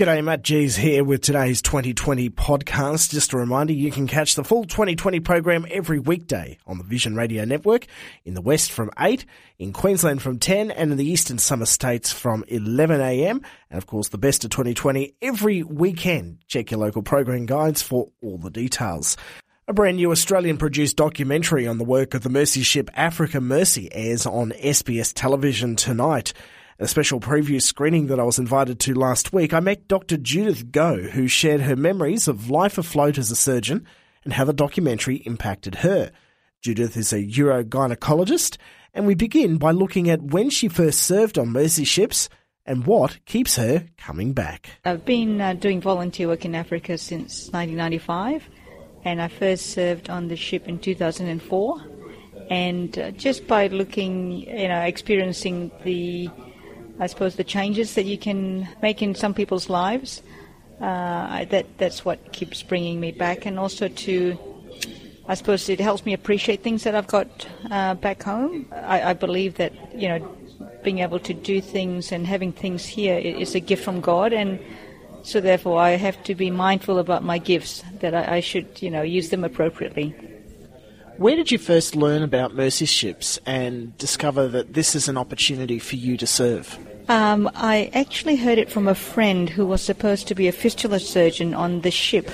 G'day, Matt G's here with today's 2020 podcast. Just a reminder, you can catch the full 2020 program every weekday on the Vision Radio Network in the West from 8, in Queensland from 10, and in the Eastern Summer States from 11am. And of course, the best of 2020 every weekend. Check your local program guides for all the details. A brand new Australian produced documentary on the work of the mercy ship Africa Mercy airs on SBS television tonight a special preview screening that I was invited to last week, I met Dr. Judith Goh, who shared her memories of life afloat as a surgeon and how the documentary impacted her. Judith is a urogynecologist, and we begin by looking at when she first served on Mercy ships and what keeps her coming back. I've been uh, doing volunteer work in Africa since 1995, and I first served on the ship in 2004. And uh, just by looking, you know, experiencing the I suppose the changes that you can make in some people's lives. Uh, that that's what keeps bringing me back, and also to, I suppose it helps me appreciate things that I've got uh, back home. I, I, believe that you know, being able to do things and having things here is a gift from God, and so therefore I have to be mindful about my gifts that I, I should you know use them appropriately. Where did you first learn about mercy ships and discover that this is an opportunity for you to serve? Um, I actually heard it from a friend who was supposed to be a fistula surgeon on the ship,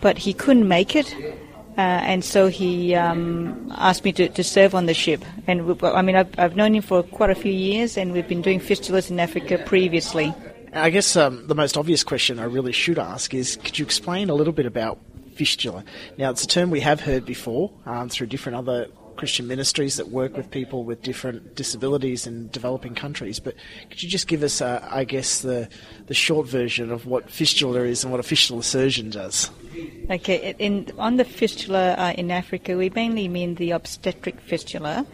but he couldn't make it. Uh, and so he um, asked me to, to, serve on the ship. And we, I mean, I've, I've, known him for quite a few years, and we've been doing fistulas in Africa previously. I guess um, the most obvious question I really should ask is could you explain a little bit about fistula? Now, it's a term we have heard before um, through different other Christian ministries that work with people with different disabilities in developing countries. But could you just give us, uh, I guess, the the short version of what fistula is and what a fistula surgeon does? Okay, in on the fistula uh, in Africa, we mainly mean the obstetric fistula,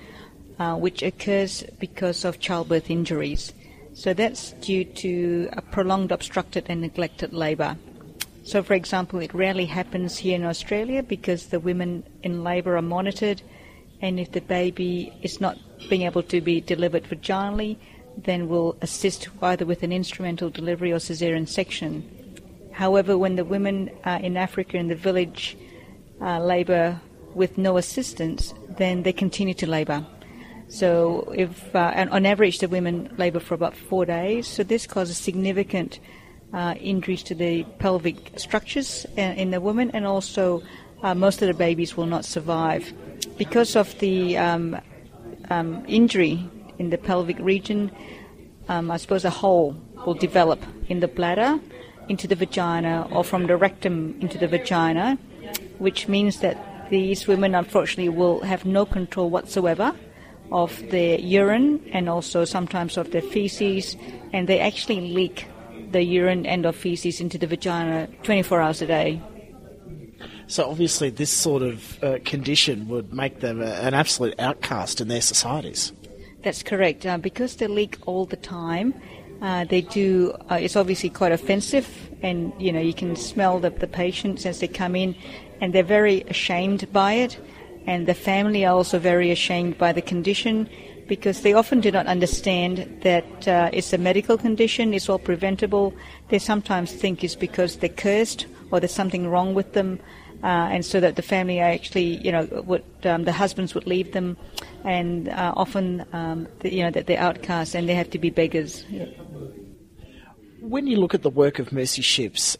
uh, which occurs because of childbirth injuries. So that's due to a prolonged obstructed and neglected labour. So, for example, it rarely happens here in Australia because the women in labour are monitored and if the baby is not being able to be delivered vaginally, then we'll assist either with an instrumental delivery or cesarean section. However, when the women uh, in Africa in the village uh, labour with no assistance, then they continue to labour. So, if uh, and on average the women labour for about four days, so this causes significant uh, injuries to the pelvic structures uh, in the woman, and also uh, most of the babies will not survive because of the um, um, injury in the pelvic region, um, I suppose a hole will develop in the bladder into the vagina or from the rectum into the vagina, which means that these women unfortunately will have no control whatsoever of their urine and also sometimes of their feces, and they actually leak the urine and of feces into the vagina 24 hours a day. So obviously, this sort of uh, condition would make them a, an absolute outcast in their societies. That's correct. Uh, because they leak all the time, uh, they do. Uh, it's obviously quite offensive, and you know you can smell the, the patients as they come in, and they're very ashamed by it, and the family are also very ashamed by the condition because they often do not understand that uh, it's a medical condition, it's all preventable. They sometimes think it's because they're cursed or there's something wrong with them uh, and so that the family actually, you know, would um, the husbands would leave them, and uh, often, um, the, you know, that they're outcasts and they have to be beggars. When you look at the work of Mercy Ships,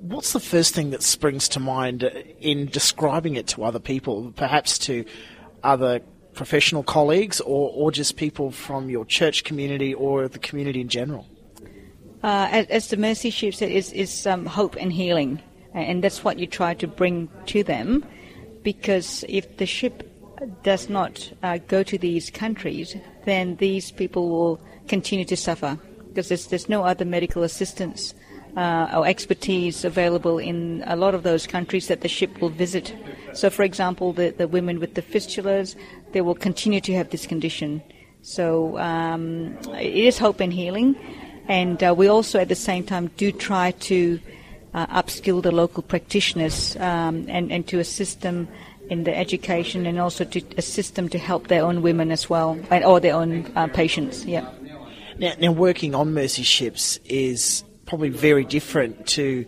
what's the first thing that springs to mind in describing it to other people, perhaps to other professional colleagues or, or just people from your church community or the community in general? Uh, as, as, the Mercy Ships said, is, is um, hope and healing and that's what you try to bring to them because if the ship does not uh, go to these countries, then these people will continue to suffer because there's, there's no other medical assistance uh, or expertise available in a lot of those countries that the ship will visit. So, for example, the, the women with the fistulas, they will continue to have this condition. So, um, it is hope and healing. And uh, we also, at the same time, do try to uh, upskill the local practitioners um, and, and to assist them in the education and also to assist them to help their own women as well, or their own uh, patients. Yeah. Now, now, working on Mercy ships is probably very different to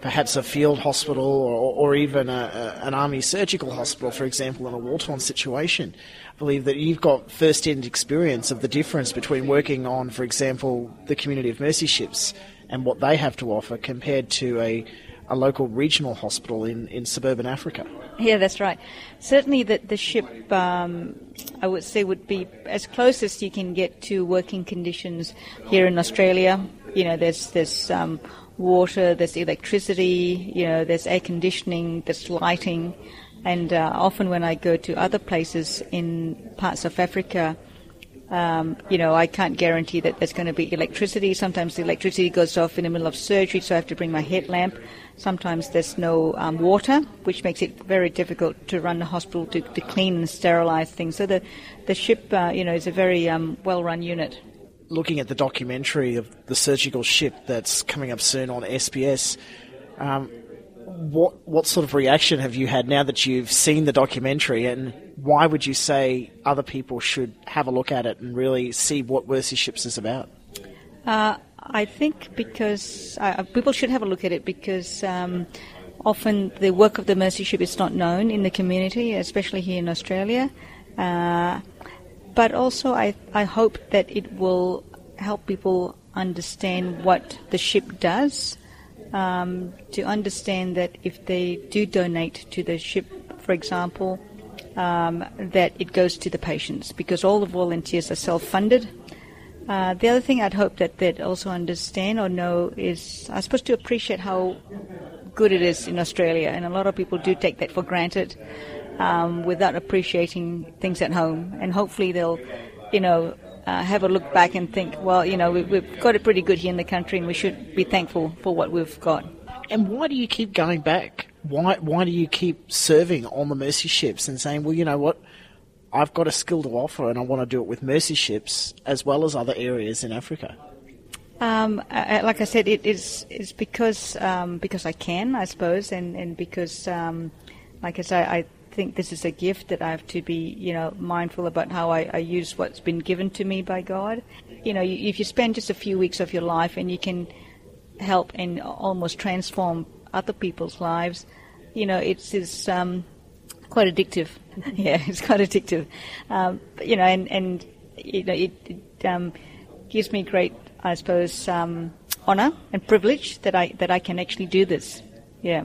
perhaps a field hospital or, or even a, a, an army surgical hospital, for example, in a war-torn situation. I believe that you've got first-hand experience of the difference between working on, for example, the community of Mercy ships and what they have to offer compared to a, a local regional hospital in, in sub-Saharan Africa. Yeah, that's right. Certainly, the, the ship, um, I would say, would be as close as you can get to working conditions here in Australia. You know, there's there's um, water, there's electricity, you know, there's air conditioning, there's lighting, and uh, often when I go to other places in parts of Africa, um, you know, I can't guarantee that there's going to be electricity. Sometimes the electricity goes off in the middle of surgery, so I have to bring my headlamp. Sometimes there's no um, water, which makes it very difficult to run the hospital to, to clean and sterilize things. So the the ship, uh, you know, is a very um, well-run unit. Looking at the documentary of the surgical ship that's coming up soon on SBS, um, what what sort of reaction have you had now that you've seen the documentary, and why would you say other people should have a look at it and really see what Mercy Ships is about? Uh, I think because uh, people should have a look at it because um, often the work of the Mercy Ship is not known in the community, especially here in Australia. Uh, but also, I I hope that it will help people understand what the ship does um, to understand that if they do donate to the ship, for example, um, that it goes to the patients because all the volunteers are self-funded. Uh, the other thing I'd hope that they'd also understand or know is, I suppose, to appreciate how good it is in Australia, and a lot of people do take that for granted um, without appreciating things at home. And hopefully they'll, you know, uh, have a look back and think, well, you know, we, we've got it pretty good here in the country, and we should be thankful for what we've got. And why do you keep going back? Why why do you keep serving on the Mercy ships and saying, well, you know what, I've got a skill to offer, and I want to do it with Mercy ships as well as other areas in Africa? Um, like I said, it is is because um, because I can, I suppose, and and because, um, like I say, I think this is a gift that I have to be, you know, mindful about how I, I use what's been given to me by God. You know, if you spend just a few weeks of your life and you can help and almost transform other people's lives, you know, it's, it's um, quite addictive. yeah, it's quite addictive. Um, you know, and, and you know, it, it um, gives me great, I suppose, um, honor and privilege that I that I can actually do this. Yeah.